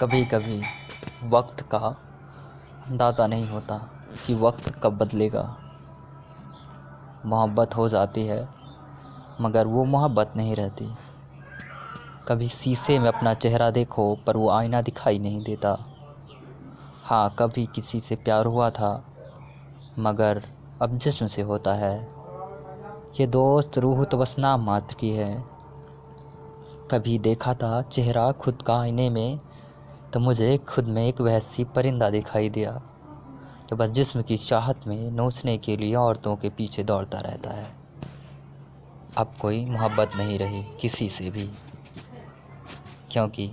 कभी कभी वक्त का अंदाज़ा नहीं होता कि वक्त कब बदलेगा। मोहब्बत हो जाती है, मगर वो मोहब्बत नहीं रहती। कभी शीशे में अपना चेहरा देखो, पर वो आईना दिखाई नहीं देता। हाँ कभी किसी से प्यार हुआ था, मगर अब जिस्म से होता है। ये दोस्त रूह तो बस नाम मात्र की है। कभी देखा था चेहरा खुद का आईने में तो मुझे खुद में एक वैसी परिंदा दिखाई दिया, जो बस जिस्म की चाहत में नोचने के लिए औरतों के पीछे दौड़ता रहता है। अब कोई मोहब्बत नहीं रही किसी से भी, क्योंकि